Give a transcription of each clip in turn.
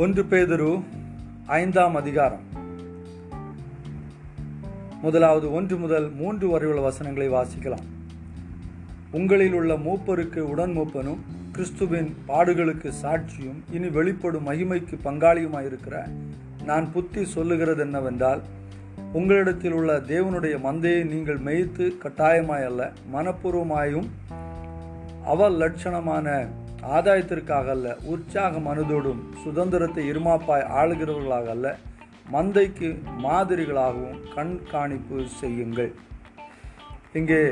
ஒன்று பேதுரு ஐந்தாம் அதிகாரம். முதலாவது ஒன்று முதல் மூன்று வரையுள்ள வசனங்களை வாசிக்கலாம். உங்களில் உள்ள மூப்பருக்கு உடன் மூப்பனும் கிறிஸ்துவின் பாடுகளுக்கு சாட்சியும் இனி வெளிப்படும் மகிமைக்கு பங்காளியுமாயிருக்கிற நான் புத்தி சொல்லுகிறது என்னவென்றால் உங்களிடத்தில் உள்ள தேவனுடைய மந்தையை நீங்கள் மேய்த்து கட்டாயமாய் அல்ல மனப்பூர்வமாயும் அவல் லட்சணமான ஆதாயத்திற்காக அல்ல உற்சாக மனதோடும் சுதந்திரத்தை இருமாப்பாய் ஆளுகிறவர்களாக அல்ல மந்தைக்கு மாதிரிகளாகவும் கண்காணிப்பு செய்யுங்கள். இங்கே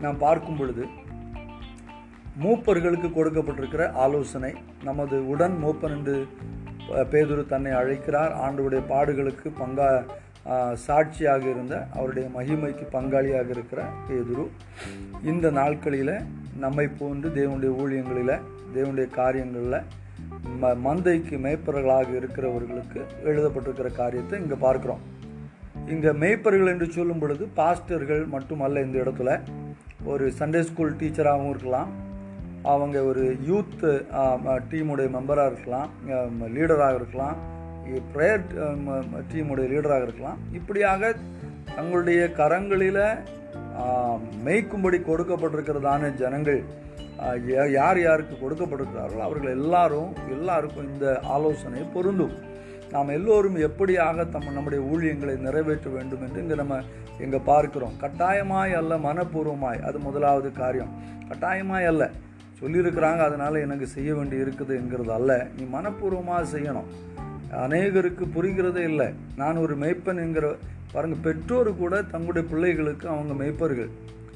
நாம் பார்க்கும் பொழுது மூப்பர்களுக்கு கொடுக்கப்பட்டிருக்கிற ஆலோசனை நமது உடன் மூப்பன் என்று பேதுரு தன்னை அழைக்கிறார். ஆண்டுடைய பாடுகளுக்கு பங்கா சாட்சியாக இருந்த அவருடைய மகிமைக்கு பங்காளியாக இருக்கிற பேதுரு இந்த நாட்களில் நம்மை போன்று தேவனுடைய ஊழியங்களில் தேவனுடைய காரியங்களில் ம மந்தைக்கு மேய்ப்பர்களாக இருக்கிறவர்களுக்கு எழுதப்பட்டிருக்கிற காரியத்தை இங்கே பார்க்குறோம். இங்கே மேய்ப்பர்கள் என்று சொல்லும் பொழுது பாஸ்டர்கள் மட்டுமல்ல இந்த இடத்துல. ஒரு சண்டே ஸ்கூல் டீச்சராகவும் இருக்கலாம். அவங்க ஒரு யூத் டீமுடைய மெம்பராக இருக்கலாம். லீடராக இருக்கலாம். ப்ரேயர் டீமுடைய லீடராக இருக்கலாம். இப்படியாக தங்களுடைய கரங்களில் மேய்க்கும்படி கொடுக்கப்பட்டிருக்கிறதான ஜனங்கள் யார் யாருக்கு கொடுக்கப்பட்டிருக்கிறார்களோ அவர்கள் எல்லாரும் எல்லாருக்கும் இந்த ஆலோசனை பொருந்தும். நாம் எல்லோரும் எப்படியாக தம் நம்முடைய ஊழியங்களை நிறைவேற்ற வேண்டும் என்று இங்கே நம்ம இங்கே பார்க்கிறோம். கட்டாயமாய் அல்ல மனப்பூர்வமாய். அது முதலாவது காரியம். கட்டாயமாய் அல்ல. சொல்லியிருக்கிறாங்க அதனால் எனக்கு செய்ய வேண்டி இருக்குது என்கிறது அல்ல. நீ மனப்பூர்வமாக செய்யணும். அநேகருக்கு புரிகிறதே இல்லை. நான் ஒரு மெய்ப்பன் என்கிற பாருங்கள் பெற்றோர் கூட தங்களுடைய பிள்ளைகளுக்கு அவங்க மெய்ப்பர்கள்.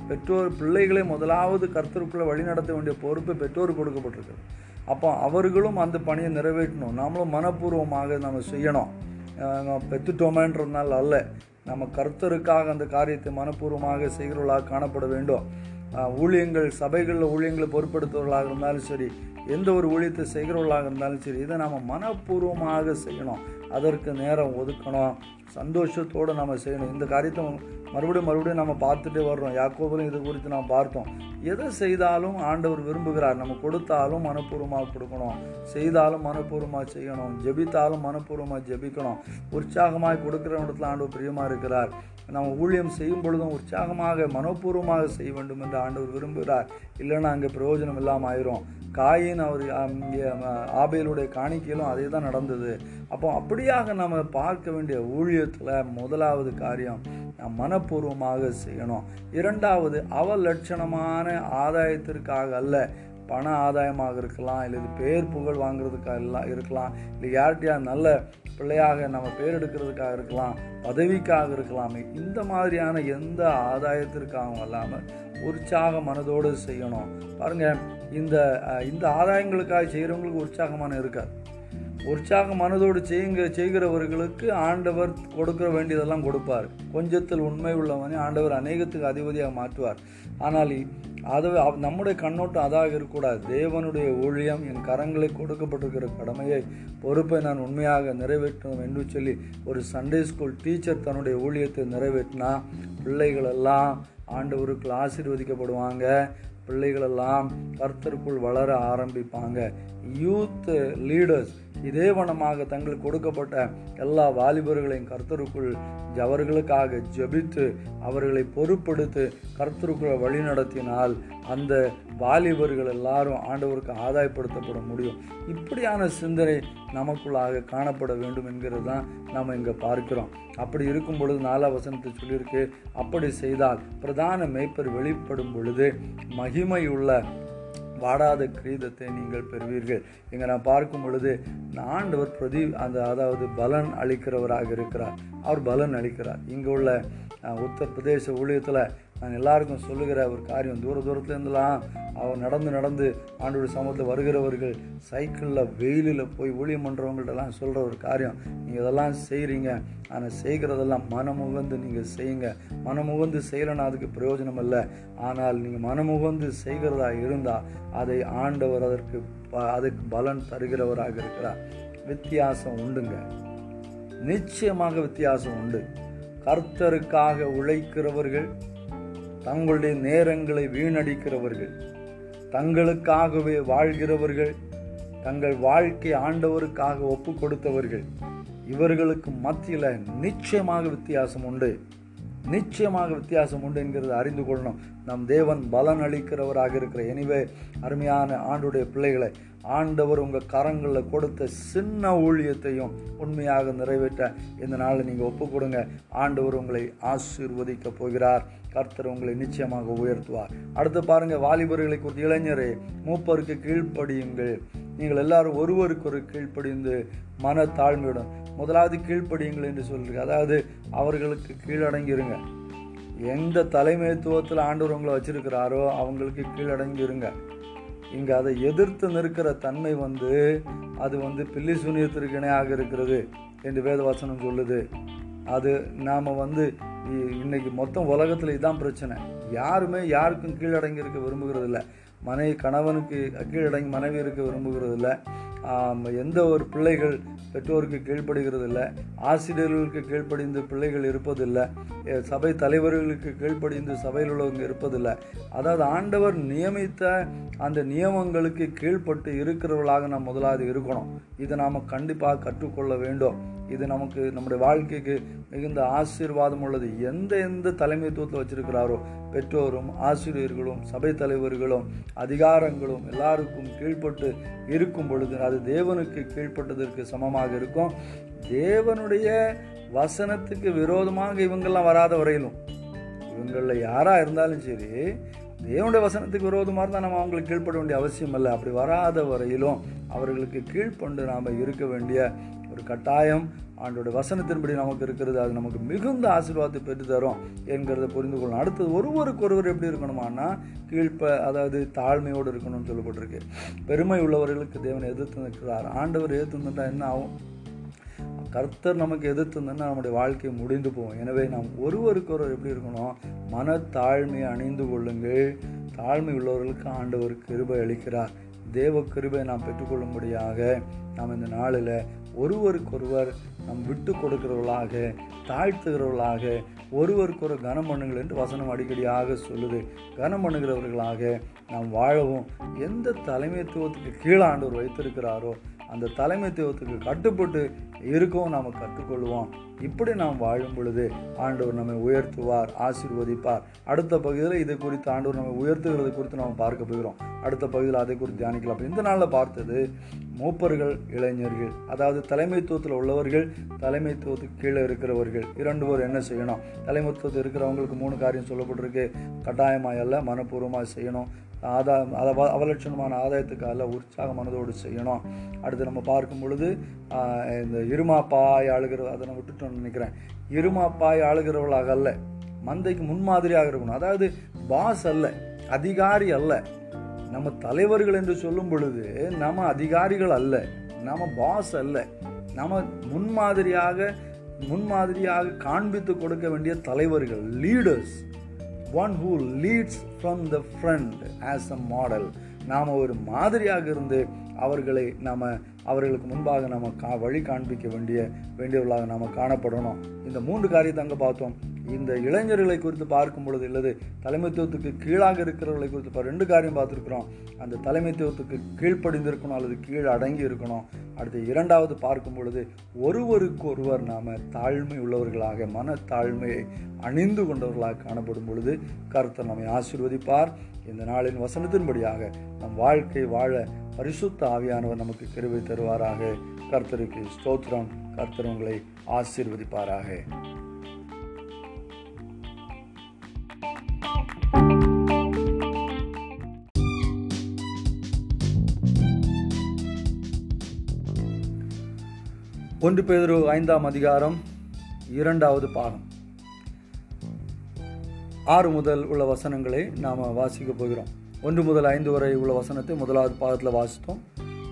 பெற்றோர் பிள்ளைகளை முதலாவது கருத்தருக்குள்ளே வழிநடத்த வேண்டிய பொறுப்பு பெற்றோர் கொடுக்கப்பட்டிருக்கு அப்போ அவர்களும் அந்த பணியை நிறைவேற்றணும். நாமளும் மனப்பூர்வமாக நம்ம செய்யணும். பெற்றுட்டோமேன்றதுனால அல்ல. நம்ம கர்த்தருக்காக அந்த காரியத்தை மனப்பூர்வமாக செய்கிறவர்களாக காணப்பட வேண்டும். ஊழியங்கள் சபைகளில் ஊழியங்களை பொறுப்படுத்துவர்களாக இருந்தாலும் சரி எந்த ஒரு ஊழியத்தை செய்கிறவர்களாக இருந்தாலும் சரி இதை நம்ம மனப்பூர்வமாக செய்யணும். அதற்கு நேரம் ஒதுக்கணும். சந்தோஷத்தோடு நம்ம செய்யணும். இந்த காரியத்தை மறுபடியும் மறுபடியும் நம்ம பார்த்துட்டே வர்றோம். யாக்கோபுலும் இது குறித்து நாம் பார்த்தோம். எதை செய்தாலும் ஆண்டவர் விரும்புகிறார். நம்ம கொடுத்தாலும் மனப்பூர்வமாக கொடுக்கணும். செய்தாலும் மனப்பூர்வமாக செய்யணும். ஜெபித்தாலும் மனப்பூர்வமாக ஜெபிக்கணும். உற்சாகமாக கொடுக்குற இடத்துல ஆண்டவர் பிரியமாக இருக்கிறார். நம்ம ஊழியம் செய்யும் பொழுதும் உற்சாகமாக மனப்பூர்வமாக செய்ய வேண்டும் என்று ஆண்டவர் விரும்புகிறார். இல்லைன்னா அங்கே பிரயோஜனம் இல்லாமல் ஆயிரும். காயின் அவர் ஆபேலுடைய காணிக்கையிலும் அதே தான் நடந்தது. அப்போ அப்படியாக நம்ம பார்க்க வேண்டிய ஊழியத்தில் முதலாவது காரியம் நாம் மனப்பூர்வமாக செய்யணும். இரண்டாவது அவ லட்சணமான ஆதாயத்திற்காக அல்ல பண ஆதாயமாக இருக்கலாம் இல்லை இது பேர் புகழ் வாங்குறதுக்காக எல்லாம் இருக்கலாம் இல்லை யார்கிட்டயா நல்ல பிள்ளையாக நம்ம பேர் எடுக்கிறதுக்காக இருக்கலாம் பதவிக்காக இருக்கலாமே இந்த மாதிரியான எந்த ஆதாயத்திற்காகவும் இல்லாமல் உற்சாக மனதோடு செய்யணும். பாருங்கள் இந்த இந்த ஆதாயங்களுக்காக செய்கிறவங்களுக்கு உற்சாகமான இருக்காது. உற்சாக மனதோடு செய்யுங்க செய்கிறவர்களுக்கு ஆண்டவர் கொடுக்க வேண்டியதெல்லாம் கொடுப்பார். கொஞ்சத்தில் உண்மை உள்ளவனே ஆண்டவர் அநேகத்துக்கு அதிபதியாக மாற்றுவார். ஆனால் அது நம்முடைய கண்ணோட்டம் அதாக இருக்கக்கூடாது. தேவனுடைய ஊழியம் என் கரங்களை கொடுக்கப்பட்டிருக்கிற கடமையை பொறுப்பை நான் உண்மையாக நிறைவேற்றணும் என்று சொல்லி ஒரு சண்டே ஸ்கூல் டீச்சர் தன்னுடைய ஊழியத்தை நிறைவேற்றினா பிள்ளைகளெல்லாம் ஆண்டவருக்குள் ஆசீர்வதிக்கப்படுவாங்க. பிள்ளைகளெல்லாம் கர்த்தருக்குள் வளர ஆரம்பிப்பாங்க. யூத் லீடர்ஸ் இதே வனமாக தங்களுக்கு கொடுக்கப்பட்ட எல்லா வாலிபர்களையும் கர்த்தருக்குள் அவர்களுக்காக ஜபித்து அவர்களை பொறுப்படுத்து கர்த்தருக்குள்ள வழி நடத்தினால் அந்த வாலிபர்கள் எல்லாரும் ஆண்டவருக்கு ஆதாயப்படுத்தப்பட முடியும். இப்படியான சிந்தனை நமக்குள்ளாக காணப்பட வேண்டும் என்கிறது தான் நாம் இங்கே பார்க்கிறோம். அப்படி இருக்கும் பொழுது நாலா வசனத்தை சொல்லியிருக்கு அப்படி செய்தால் பிரதான மேய்ப்பர் வெளிப்படும் பொழுது மகிமையுள்ள வாடாத கிரீதத்தை நீங்கள் பெறுவீர்கள். இங்கே நான் பார்க்கும் பொழுது ஆண்டவர் பிரதி அந்த அதாவது பலன் அளிக்கிறவராக இருக்கிறார். அவர் பலன் அளிக்கிறார். இங்கே உள்ள உத்தரப்பிரதேச ஊழியத்தில் நான் எல்லாருக்கும் சொல்லுகிற ஒரு காரியம் தூர தூரத்துலேருந்துலாம் அவர் நடந்து நடந்து ஆண்டோட சமூகத்தில் வருகிறவர்கள் சைக்கிளில் வெயிலில் போய் ஊழியம் பண்ணுறவங்கள்ட்டலாம் சொல்கிற ஒரு காரியம். நீங்கள் இதெல்லாம் செய்கிறீங்க ஆனால் செய்கிறதெல்லாம் மனமுகந்து நீங்கள் செய்யுங்க. மனமுகந்து செய்யலைன்னா அதுக்கு பிரயோஜனம் இல்லை. ஆனால் நீங்கள் மனமுகந்து செய்கிறதா இருந்தால் அதை ஆண்டவர் அதற்கு அதுக்கு பலன் தருகிறவராக இருக்கிறார். வித்தியாசம் உண்டுங்க. நிச்சயமாக வித்தியாசம் உண்டு. கர்த்தருக்காக உழைக்கிறவர்கள் தங்களுடைய நேரங்களை வீணடிக்கிறவர்கள். தங்களுக்காகவே வாழ்கிறவர்கள் தங்கள் வாழ்க்கை ஆண்டவருக்காக ஒப்பு கொடுத்தவர்கள் இவர்களுக்கு மத்தியில் நிச்சயமாக வித்தியாசம் உண்டு. நிச்சயமாக வித்தியாசம் உண்டு என்கிறது அறிந்து கொள்ளணும். நம் தேவன் பலன் அளிக்கிறவராக இருக்கிற எனவே அருமையான ஆண்டுடைய பிள்ளைகளை ஆண்டவர் உங்கள் கரங்களில் கொடுத்த சின்ன ஊழியத்தையும் உண்மையாக நிறைவேற்ற இந்த நாளில் நீங்கள் ஒப்பு கொடுங்க. ஆண்டவர் உங்களை ஆசீர்வதிக்க போகிறார். கர்த்தர் உங்களை நிச்சயமாக உயர்த்துவார். அடுத்து பாருங்கள் வாலிபர்களை குறித்து இளைஞரே மூப்பருக்கு கீழ்ப்படியுங்கள். நீங்கள் எல்லாரும் ஒருவருக்கு ஒரு கீழ்ப்படிந்து மன தாழ்மையுடன் முதலாவது கீழ்ப்படியுங்கள் என்று சொல்லியிருக்கு அதாவது அவர்களுக்கு கீழடங்கிருங்க. எந்த தலைமைத்துவத்தில் ஆண்டவர் உங்களை வச்சிருக்கிறாரோ அவங்களுக்கு கீழடங்கிருங்க. இங்கே அதை எதிர்த்து நிற்கிற தன்மை வந்து அது வந்து பில்லி சூனியத்திற்கு இணையாக இருக்கிறது என்று வேதவாசனம் சொல்லுது. அது நாம் வந்து இன்னைக்கு மொத்தம் உலகத்தில் இதுதான் பிரச்சனை. யாருமே யாருக்கும் கீழடங்கி இருக்க விரும்புகிறதில்ல. மனைவி கணவனுக்கு கீழடங்கி மனைவி இருக்க விரும்புகிறதில்ல. எந்த ஒரு பிள்ளைகள் பெற்றோருக்கு கீழ்ப்படுகிறது இல்லை ஆசிரியர்களுக்கு கீழ்ப்படிந்து பிள்ளைகள் இருப்பதில்லை சபை தலைவர்களுக்கு கீழ்ப்படிந்து சபையில் உள்ளவங்க இருப்பதில்லை. அதாவது ஆண்டவர் நியமித்த அந்த நியமங்களுக்கு கீழ்ப்பட்டு இருக்கிறவர்களாக நாம் முதலாவது இருக்கணும். இதை நாம் கண்டிப்பாக கற்றுக்கொள்ள வேண்டும். இது நமக்கு நம்முடைய வாழ்க்கைக்கு மிகுந்த ஆசீர்வாதம் உள்ளது. எந்த எந்த தலைமைத்துவத்தில் வச்சிருக்கிறாரோ பெற்றோரும் ஆசிரியர்களும் சபை தலைவர்களும் அதிகாரங்களும் எல்லாருக்கும் கீழ்ப்பட்டு இருக்கும் பொழுது அது தேவனுக்கு கீழ்ப்பட்டதற்கு சமமாக இருக்கும். தேவனுடைய வசனத்துக்கு விரோதமாக இவங்கெல்லாம் வராத வரையிலும் இவங்களில் யாராக இருந்தாலும் சரி தேவனுடைய வசனத்துக்கு விரோதமாக இருந்தால் நம்ம அவங்களுக்கு கீழ்ப்பட வேண்டிய அவசியம் இல்லை. அப்படி வராத வரையிலும் அவர்களுக்கு கீழ்ப்பண்டு நாம் இருக்க வேண்டிய ஒரு கட்டாயம் ஆண்டோட வசனத்தின்படி நமக்கு இருக்கிறது. அது நமக்கு மிகுந்த ஆசீர்வாதத்தை பெற்று தரும் என்கிறத புரிந்து கொள்ளணும். அடுத்தது ஒருவருக்கு ஒருவர் எப்படி இருக்கணுமானா கீழ்ப்ப அதாவது தாழ்மையோடு இருக்கணும்னு சொல்லப்பட்டிருக்கு. பெருமை உள்ளவர்களுக்கு தேவனை எதிர்த்து நிற்கிறார். ஆண்டவர் எதிர்த்து நின்றா என்ன ஆகும்? கர்த்தர் நமக்கு எதிர்த்து இருந்தோம்னா நம்முடைய வாழ்க்கை முடிந்து போகும். எனவே நாம் ஒருவருக்கு ஒருவர் எப்படி இருக்கணும்? மனத்தாழ்மையை அணிந்து கொள்ளுங்கள். தாழ்மை உள்ளவர்களுக்கு ஆண்டவர் கிருபை அளிக்கிறார். தேவ கிருபை நாம் பெற்றுக்கொள்ளும்படியாக நாம் இந்த நாளில் ஒருவருக்கொருவர் நம் விட்டு கொடுக்கிறவர்களாக தாழ்த்துகிறவர்களாக ஒருவருக்கொரு ஒரு கனம் பண்ணுங்கள் என்று வசனம் அடிக்கடியாக சொல்லுது. கனம் பண்ணுகிறவர்களாக நாம் வாழவும் எந்த தலைமைத்துவத்துக்கு கீழாண்டவர் வைத்திருக்கிறாரோ அந்த தலைமைத்துவத்துக்கு கட்டுப்பட்டு இருக்கவும் நாம் கற்றுக்கொள்வோம். இப்படி நாம் வாழும் பொழுது ஆண்டவர் நம்மை உயர்த்துவார் ஆசீர்வதிப்பார். அடுத்த பகுதியில் இதை குறித்து ஆண்டவர் நம்மை உயர்த்துகிறது குறித்து நாம் பார்க்க போகிறோம். அடுத்த பகுதியில் அதை குறித்து தியானிக்கலாம். இந்த நாளில் பார்த்தது மூப்பர்கள் இளைஞர்கள் அதாவது தலைமைத்துவத்தில் உள்ளவர்கள் தலைமைத்துவத்துக்கு கீழே இருக்கிறவர்கள். இரண்டு பேர் என்ன செய்யணும்? தலைமைத்துவத்தில் இருக்கிறவங்களுக்கு மூணு காரியம் சொல்லப்பட்டிருக்கு. கட்டாயமாக அல்ல மனப்பூர்வமாக செய்யணும். ஆதா அத அவலட்சணமான ஆதாயத்துக்கு அல்ல உற்சாக மனதோடு செய்யணும். அடுத்து நம்ம பார்க்கும் பொழுது இந்த இருமாப்பாய் ஆளுகிற அதை நான் விட்டுட்டோம்னு நினைக்கிறேன். இருமாப்பாய் ஆளுகிறவர்களாக அல்ல. மந்தைக்கு முன்மாதிரியாக இருக்கணும். அதாவது பாஸ் அல்ல அதிகாரி அல்ல. நம்ம தலைவர்கள் என்று சொல்லும் பொழுது நம்ம அதிகாரிகள் அல்ல நம்ம பாஸ் அல்ல. நம்ம முன்மாதிரியாக முன்மாதிரியாக காண்பித்து கொடுக்க வேண்டிய தலைவர்கள் leaders one who leads from the front as a model நாம் ஒரு மாதிரியாக இருந்து அவர்களை நாம் அவர்களுக்கு முன்பாக நம்ம கா வழி காண்பிக்க வேண்டிய வேண்டியவர்களாக நாம் காணப்படணும். இந்த மூன்று காரியத்தை அங்கே பார்த்தோம். இந்த இளைஞர்களை குறித்து பார்க்கும் பொழுது இல்லது தலைமைத்துவத்துக்கு கீழாக இருக்கிறவர்களை குறித்து இப்போ ரெண்டு காரியம் பார்த்துருக்குறோம். அந்த தலைமைத்துவத்துக்கு கீழ்ப்படிந்திருக்கணும் அல்லது கீழ் அடங்கி இருக்கணும். அடுத்து இரண்டாவது பார்க்கும் பொழுது ஒருவருக்கொருவர் நாம் தாழ்மை உள்ளவர்களாக மனத்தாழ்மையை அணிந்து கொண்டவர்களாக காணப்படும் பொழுது கருத்தர் நம்மை ஆசீர்வதிப்பார். இந்த நாளின் வசனத்தின்படியாக நம் வாழ்க்கை வாழ பரிசுத்த ஆவியானவர் நமக்கு கிருபை தருவாராக. கர்த்தருக்கு ஸ்தோத்திரம். கர்த்தர் உங்களை ஆசீர்வதிப்பாராக. ஒன்று பேதரு ஐந்தாம் அதிகாரம் இரண்டாவது பாடம் ஆறு முதல் உள்ள வசனங்களை நாம் வாசிக்க போகிறோம். ஒன்று முதல் ஐந்து வரை உள்ள வசனத்தை முதலாவது பாகத்தில் வாசித்தோம்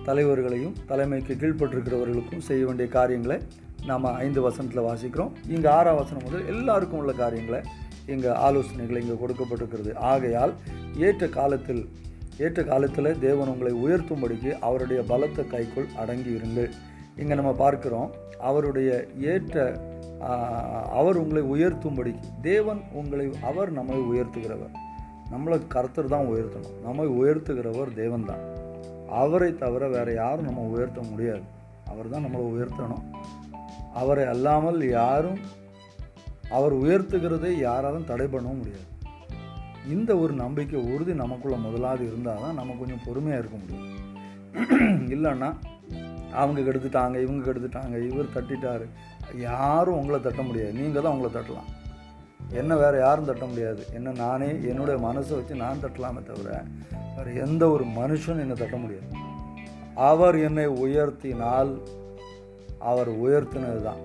தலைவர்களையும் தலைமைக்கு கீழ்பட்டிருக்கிறவர்களுக்கும் செய்ய வேண்டிய காரியங்களை நாம் ஐந்து வசனத்தில் வாசிக்கிறோம். இங்கே ஆறாம் வசனம் முதல் எல்லாருக்கும் உள்ள காரியங்களை இங்கே ஆலோசனைகள் இங்கே கொடுக்கப்பட்டிருக்கிறது. ஆகையால் ஏற்ற காலத்தில் ஏற்ற காலத்தில் தேவன் உங்களை உயர்த்தும்படிக்கு அவருடைய பலத்த கைக்குள் அடங்கி இருங்கள். இங்கே நம்ம பார்க்கிறோம் அவருடைய ஏற்ற அவர் உங்களை உயர்த்தும்படி தேவன் உங்களை அவர் நம்மை உயர்த்துகிறவர். நம்மளை கருத்தர் தான் உயர்த்தணும். நம்மை உயர்த்துகிறவர் தேவன் தான். அவரை தவிர வேறு யாரும் நம்ம உயர்த்த முடியாது. அவர் தான் நம்மளை உயர்த்தணும். அவரை அல்லாமல் யாரும் அவர் உயர்த்துகிறதை யாராலும் தடை பண்ணவும் முடியாது. இந்த ஒரு நம்பிக்கை உறுதி நமக்குள்ளே முதலாவது இருந்தால் தான் நம்ம கொஞ்சம் பொறுமையாக இருக்க முடியும். இல்லைன்னா அவங்க கெடுத்துட்டாங்க இவங்க கெடுத்துட்டாங்க இவர் தட்டிட்டார். யாரும் உங்களை தட்ட முடியாது. நீங்கள் தான் உங்களை தட்டலாம். என்ன வேறு யாரும் தட்ட முடியாது. என்ன நானே என்னுடைய மனசை வச்சு நான் தட்டலாமே தவிர வேறு எந்த ஒரு மனுஷனும் என்னை தட்ட முடியாது. அவர் என்னை உயர்த்தினால் அவர் உயர்த்தினது தான்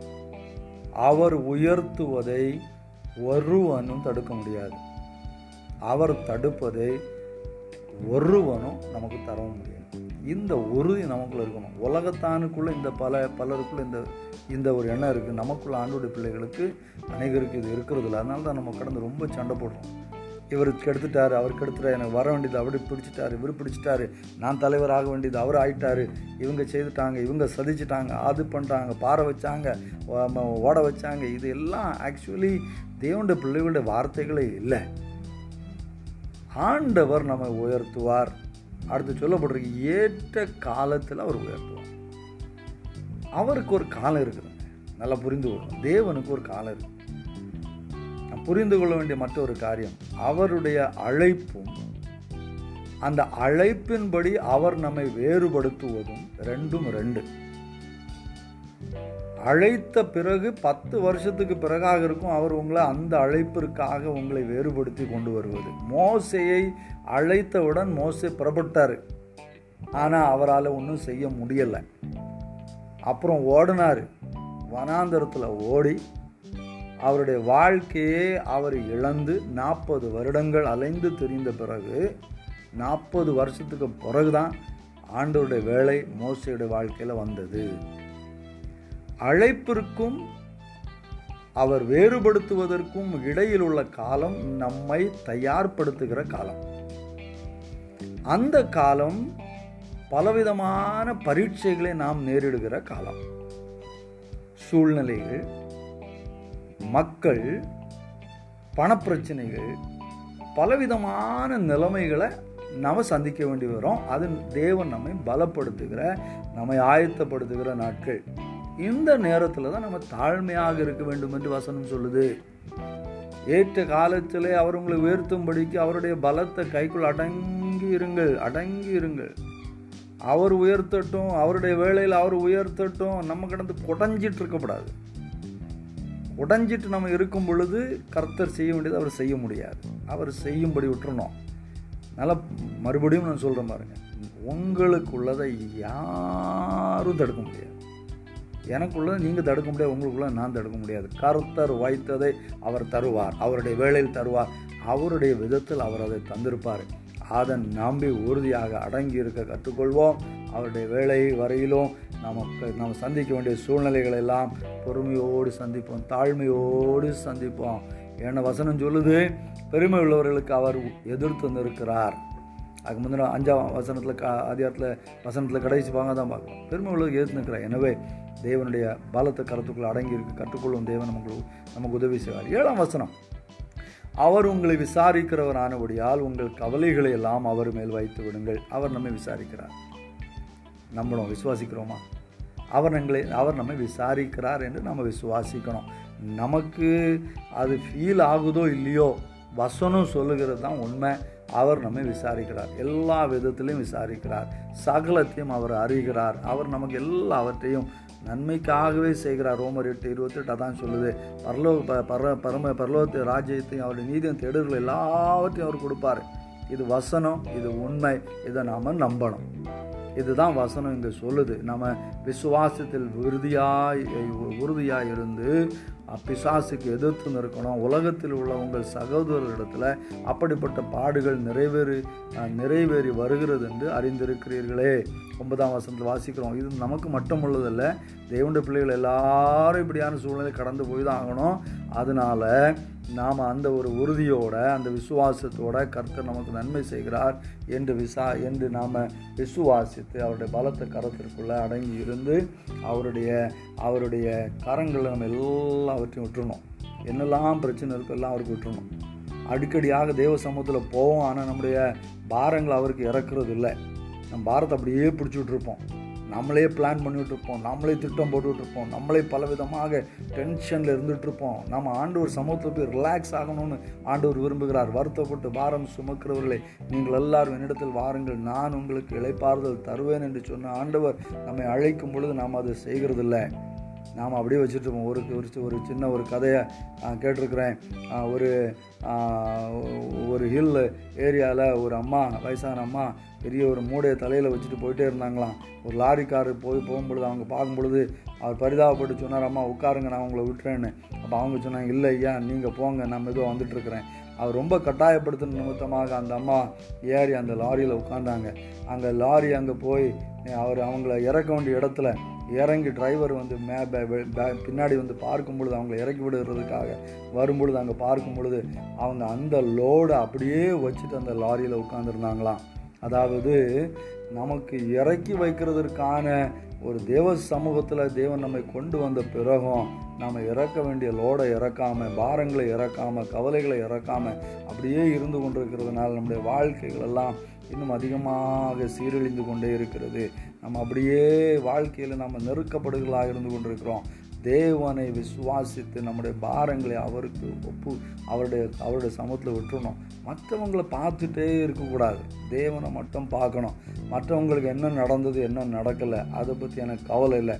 அவர் உயர்த்துவதை ஒருவனும் தடுக்க முடியாது. அவர் தடுப்பதை ஒருவனும் நமக்கு தரவும் முடியாது. இந்த உறுதி நமக்குள்ள இருக்கணும். உலகத்தானுக்குள்ள இந்த பல பலருக்குள்ள இந்த இந்த ஒரு எண்ணம் இருக்குது நமக்குள்ள ஆண்டோடைய பிள்ளைகளுக்கு அநேகருக்கு இது இருக்கிறது இல்லை அதனால தான் நம்ம கடந்து ரொம்ப சண்டை போடுறோம். இவர் கெடுத்துட்டார் அவர் கெடுத்துட்டார் எனக்கு வர வேண்டியது அப்படி பிடிச்சிட்டாரு இவர் பிடிச்சிட்டாரு நான் தலைவர் ஆக வேண்டியது அவர் ஆயிட்டாரு இவங்க செய்துட்டாங்க இவங்க சதிச்சிட்டாங்க அது பண்ணிட்டாங்க பாற வச்சாங்க ஓட வச்சாங்க இது எல்லாம் ஆக்சுவலி தேவனுடைய பிள்ளைகளுடைய வார்த்தைகளே இல்லை. ஆண்டவர் நம்மை உயர்த்துவார். அடுத்து சொல்லப்படுற ஏற்ற காலத்தில் அவர் உயர்த்துவார். அவருக்கு ஒரு காலம் இருக்குதுங்க நல்லா புரிந்து கொள்ளும் தேவனுக்கு ஒரு காலம் இருக்கு. நான் புரிந்து கொள்ள வேண்டிய மற்றொரு காரியம் அவருடைய அழைப்பும் அந்த அழைப்பின்படி அவர் நம்மை வேறுபடுத்துவதும் ரெண்டும் ரெண்டு. அழைத்த பிறகு பத்து வருஷத்துக்கு பிறகாக இருக்கும் அவர் உங்களை அந்த அழைப்பிற்காக உங்களை வேறுபடுத்தி கொண்டு வருவது. மோசையை அழைத்தவுடன் மோசை புறப்பட்டார். ஆனால் அவரால் ஒன்றும் செய்ய முடியலை. அப்புறம் ஓடினார். வனாந்தரத்தில் ஓடி அவருடைய வாழ்க்கையே அவர் இழந்து நாற்பது வருடங்கள் அலைந்து தெரிந்த பிறகு நாற்பது வருஷத்துக்கு பிறகுதான் ஆண்டோருடைய வேலை மோசையுடைய வாழ்க்கையில் வந்தது. அழைப்பிற்கும் அவர் வேறுபடுத்துவதற்கும் இடையில் உள்ள காலம் நம்மை தயார்படுத்துகிற காலம். அந்த காலம் பலவிதமான பரீட்சைகளை நாம் நேரிடுகிற காலம். சூழ்நிலைகள் மக்கள் பணப்பிரச்சனைகள் பலவிதமான நிலைமைகளை நாம் சந்திக்க வேண்டி வரும். அது தேவன் நம்மை பலப்படுத்துகிற நம்மை ஆயத்தப்படுத்துகிற நாட்கள். இந்த நேரத்தில் தான் நம்ம தாழ்மையாக இருக்க வேண்டும் என்று வசனம் சொல்லுது. ஏற்ற காலத்திலே அவர் உங்களை உயர்த்தும்படிக்கு அவருடைய பலத்தை கைக்குள் அடங்கி இருங்கள் அடங்கி இருங்கள். அவர் உயர்த்தட்டும் அவருடைய வேலையில் அவர் உயர்த்தட்டும் நம்ம கிடந்து குடஞ்சிட்டு இருக்கக்கூடாது. உடஞ்சிட்டு நம்ம இருக்கும் பொழுது கர்த்தர் செய்ய வேண்டியது அவர் செய்ய முடியாது. அவர் செய்யும்படி விட்டுறணும். நல்லா மறுபடியும் நான் சொல்கிறேன் பாருங்கள் உங்களுக்குள்ளதை யாரும் தடுக்க முடியாது. எனக்குள்ளே நீங்கள் தடுக்க முடியாது உங்களுக்குள்ள நான் தடுக்க முடியாது. கருத்தர் வாய்த்ததை அவர் தருவார் அவருடைய வேலையில் தருவார் அவருடைய விதத்தில் அவர் அதை தந்திருப்பார். அதன் நம்பி உறுதியாக அடங்கி இருக்க கற்றுக்கொள்வோம். அவருடைய வேலை வரையிலும் நமக்கு நம்ம சந்திக்க வேண்டிய சூழ்நிலைகள் எல்லாம் பொறுமையோடு சந்திப்போம் தாழ்மையோடு சந்திப்போம். என்ன வசனம் சொல்லுது? பெருமை உள்ளவர்களுக்கு அவர் எதிர்த்து நிற்கிறார் அதுக்கு முந்தின அஞ்சாம் வசனத்தில் கா அதிகாரத்தில் வசனத்தில் கடைசி பாங்க தான் பார்க்கணும். பெருமை உள்ளது எதிர்த்து நிற்கிறார் எனவே தேவனுடைய பலத்தை கருத்துக்குள் அடங்கி இருக்கு கற்றுக்கொள்ளும் தேவன் நமக்கு நமக்கு உதவி செய்வார். ஏழாம் வசனம். அவர் உங்களை விசாரிக்கிறவரானபடியால் உங்கள் கவலைகளை எல்லாம் அவர் மேல் வைத்து விடுங்கள். அவர் நம்மை விசாரிக்கிறார். நம்பணும் விசுவாசிக்கிறோமா? அவர் எங்களை அவர் நம்மை விசாரிக்கிறார் என்று நம்ம விசுவாசிக்கணும். நமக்கு அது ஃபீல் ஆகுதோ இல்லையோ? வசனம் சொல்லுகிறது தான் உண்மை. அவர் நம்மை விசாரிக்கிறார். எல்லா விதத்திலையும் விசாரிக்கிறார். சகலத்தையும் அவர் அறிகிறார். அவர் நமக்கு எல்லாவற்றையும் நன்மைக்காகவே செய்கிறார். ரோமர் எட்டு இருபத்தெட்டு அதான் சொல்லுது. பரலோ பர பரம பரலோகத்தை ராஜ்யத்தையும் அவருடைய நீதியும் தேடுகள் எல்லாவற்றையும் அவர் கொடுப்பார். இது வசனம் இது உண்மை இதை நாம் நம்பணும். இதுதான் வசனம் இங்கே சொல்லுது. நம்ம விசுவாசத்தில் உறுதியாய் உறுதியாக இருந்து பிசாசுக்கு எதிர்த்து நிற்கணும். உலகத்தில் உள்ள உங்கள் சகோதரர்களிடத்தில் அப்படிப்பட்ட பாடுகள் நிறைவேறி நிறைவேறி வருகிறது என்று அறிந்திருக்கிறீர்களே. ஒன்பதாம் வசனத்தில் வாசிக்கிறோம். இது நமக்கு மட்டும் உள்ளதில்ல தேவண்ட பிள்ளைகள் எல்லாரும் இப்படியான சூழ்நிலை கடந்து போய் தான் ஆகணும். அதனால் நாம் அந்த ஒரு உறுதியோட அந்த விசுவாசத்தோட கர்த்தர் நமக்கு நன்மை செய்கிறார் என்று விசா என்று நாம் விசுவாசித்து அவருடைய பலத்த கரத்திற்குள்ளே அடங்கி இருந்து அவருடைய அவருடைய கரங்களை நம்ம எல்லாவற்றையும் விட்டுறணும். என்னெல்லாம் பிரச்சனை இருக்கோ எல்லாம் அவருக்கு விட்டுறணும். அடிக்கடியாக தேவ சமூகத்தில் போவோம். ஆனால் நம்முடைய பாரங்களை அவருக்கு இறக்குறது இல்லை. நம்ம பாரத்தை அப்படியே பிடிச்சிட்ருப்போம் நம்மளே பிளான் பண்ணிகிட்ருப்போம் நம்மளே திட்டம் போட்டுட்ருப்போம் நம்மளே பலவிதமாக டென்ஷனில் இருந்துகிட்ருப்போம் நம்ம ஆண்டவர் சமூகத்தில் போய் ரிலாக்ஸ் ஆகணும்னு ஆண்டவர் விரும்புகிறார். வருத்தப்பட்டு பாரம் சுமக்கிறவர்களே நீங்கள் எல்லாரும் என்னிடத்தில் வாருங்கள். நான் உங்களுக்கு இழைப்பாறுதல் தருவேன் என்று சொன்ன ஆண்டவர் நம்மை அழைக்கும் பொழுது நாம் அதை செய்கிறதில்லை. நாம் அப்படியே வச்சுட்ருப்போம் ஒரு ஒரு ஒரு சின்ன ஒரு கதையை கேட்டிருக்கிறேன். ஒரு ஒரு ஹில் ஏரியாவில் ஒரு அம்மா வயசான அம்மா பெரிய ஒரு மூடையை தலையில் வச்சுட்டு போயிட்டே இருந்தாங்களாம். ஒரு லாரிக்கார் போய் போகும்பொழுது அவங்க பார்க்கும்பொழுது அவர் பரிதாபப்பட்டு சொன்னார் அம்மா உட்காருங்க நான் உங்களை விட்டுறேன்னு. அப்போ அவங்க சொன்னாங்க இல்லை ஐயா நீங்கள் போங்க நான் எதுவும் வந்துட்டுருக்குறேன். அவர் ரொம்ப கட்டாயப்படுத்தின நிமித்தமாக அந்த அம்மா ஏறி அந்த லாரியில் உட்காந்தாங்க அங்கே லாரி அங்கே போய் அவர் அவங்கள இறக்க வேண்டிய இடத்துல இறங்கி டிரைவர் வந்து மே பே- பே- பின்னாடி வந்து பார்க்கும் பொழுது அவங்கள இறக்கி விடுறதுக்காக வரும்பொழுது அங்கே பார்க்கும் பொழுது அவங்க அந்த லோடை அப்படியே வச்சுட்டு அந்த லாரியில் உட்காந்துருந்தாங்களாம் அதாவது நமக்கு இறக்கி வைக்கிறதற்கான ஒரு தேவ சமூகத்தில் தேவன் நம்மை கொண்டு வந்த பிறகும் நாம் இறக்க வேண்டிய லோடை இறக்காமல் பாரங்களை இறக்காமல் கவலைகளை இறக்காமல் அப்படியே இருந்து கொண்டிருக்கிறதுனால நம்முடைய வாழ்க்கைகள் எல்லாம் இன்னும் அதிகமாக சீரழிந்து கொண்டே இருக்கிறது. நம்ம அப்படியே வாழ்க்கையில் நம்ம நெருக்கப்படுகளாக இருந்து கொண்டிருக்கிறோம். தேவனை விசுவாசித்து நம்முடைய பாரங்களை அவருக்கு ஒப்பு அவருடைய அவருடைய சமூகத்தில் விட்டுறணும். மற்றவங்களை பார்த்துட்டே இருக்கக்கூடாது. தேவனை மட்டும் பார்க்கணும். மற்றவங்களுக்கு என்ன நடந்தது என்ன நடக்கலை அதை பற்றி எனக்கு கவலை இல்லை.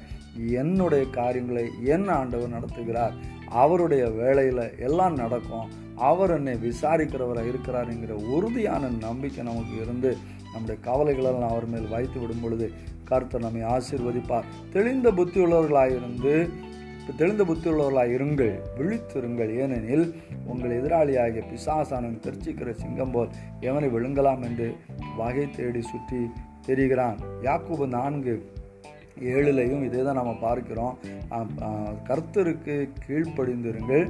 என்னுடைய காரியங்களை என்ன ஆண்டவர் நடத்துகிறார். அவருடைய வேலையில் எல்லாம் நடக்கும். அவர் என்னை விசாரிக்கிறவராக இருக்கிறாருங்கிற உறுதியான நம்பிக்கை நமக்கு இருந்து நம்முடைய கவலைகளெல்லாம் அவர் மேல் வைத்து விடும் பொழுது கர்த்தர் நம்மை ஆசீர்வதிப்பார். தெளிந்த புத்தி உள்ளவர்களாயிருந்து தெளிந்த புத்தி உள்ளவர்களாக இருங்கள் விழித்திருங்கள். ஏனெனில் உங்கள் எதிராளியாகிய பிசாசானன் திருச்சிக்கிற சிங்கம் போல் எவனை விழுங்கலாம் என்று வகை தேடி சுற்றி தெரிகிறான். யாக்குபு நான்கு ஏழுலையும் இதே தான் நம்ம பார்க்கிறோம் கர்த்தருக்கு கீழ்ப்படிந்திருங்கள்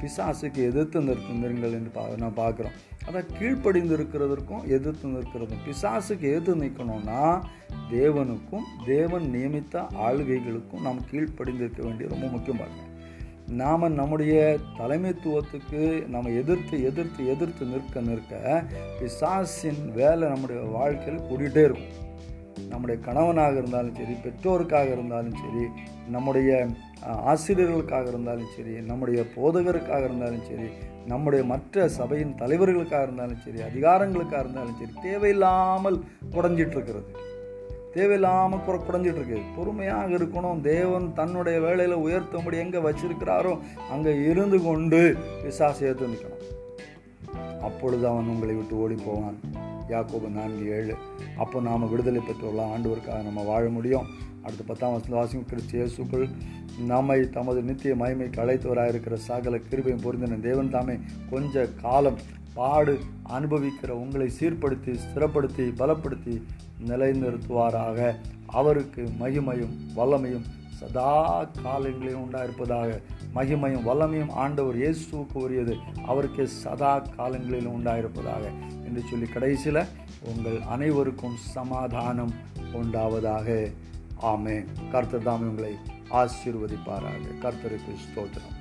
பிசாசுக்கு எதிர்த்து நிறுத்திருங்கள் என்று பா நான் பார்க்குறோம். அதான் கீழ்ப்படிந்து இருக்கிறதற்கும் எதிர்த்து நிற்கிறதும். பிசாசுக்கு எதிர்த்து நிற்கணும்னா தேவனுக்கும் தேவன் நியமித்த ஆளுகைகளுக்கும் நாம் கீழ்ப்படிந்திருக்க வேண்டியது ரொம்ப முக்கியமாக நாம் நம்முடைய தலைமைத்துவத்துக்கு நம்ம எதிர்த்து எதிர்த்து எதிர்த்து நிற்க நிற்க பிசாசின் வேலை நம்முடைய வாழ்க்கையில் கூடிகிட்டே இருக்கும். நம்முடைய கணவனாக இருந்தாலும் சரி பெற்றோருக்காக இருந்தாலும் சரி நம்முடைய ஆசிரியர்களுக்காக இருந்தாலும் சரி நம்முடைய போதகருக்காக இருந்தாலும் சரி நம்முடைய மற்ற சபையின் தலைவர்களுக்காக இருந்தாலும் சரி அதிகாரங்களுக்காக இருந்தாலும் சரி தேவையில்லாமல் குறைஞ்சிட்டு இருக்கிறது தேவையில்லாமல் குறை குறைஞ்சிட்டு பொறுமையாக இருக்கணும். தேவன் தன்னுடைய வேலையில் உயர்த்தும்படி எங்கே வச்சிருக்கிறாரோ அங்கே இருந்து கொண்டு விசாசை ஏற்று நிற்கணும். அப்பொழுது அவன் உங்களை விட்டு ஓடி போவான். யாக்கோபு நான்கு ஏழு. அப்போ நாம் விடுதலை பெற்றுள்ளோம் ஆண்டவருக்காக நம்ம வாழ முடியும். அடுத்த பத்தாம் வருஷம் வாசிக்கும் கிறிஸ்து இயேசுக்குள் நம்மை தமது நித்திய மகிமைக்கு அழைத்தவராக இருக்கிற சகல கிருபையும் பொருந்தின தேவன் தாமே கொஞ்ச காலம் பாடு அனுபவிக்கிற உங்களை சீர்படுத்தி ஸ்திரப்படுத்தி பலப்படுத்தி நிலைநிறுத்துவாராக. அவருக்கு மகிமையும் வல்லமையும் சதா காலங்களிலும் உண்டாயிருப்பதாக. மகிமையும் வல்லமையும் ஆண்டவர் இயேசுவுக்கு உரியது. அவருக்கு சதா காலங்களிலும் உண்டாயிருப்பதாக. என்று சொல்லி கடைசியில் உங்கள் அனைவருக்கும் சமாதானம் உண்டாவதாக. ஆமே கர்த்தர் தாமே உங்களை ஆசீர்வதிப்பாராக. கர்த்தருக்கு ஸ்தோத்திரம்.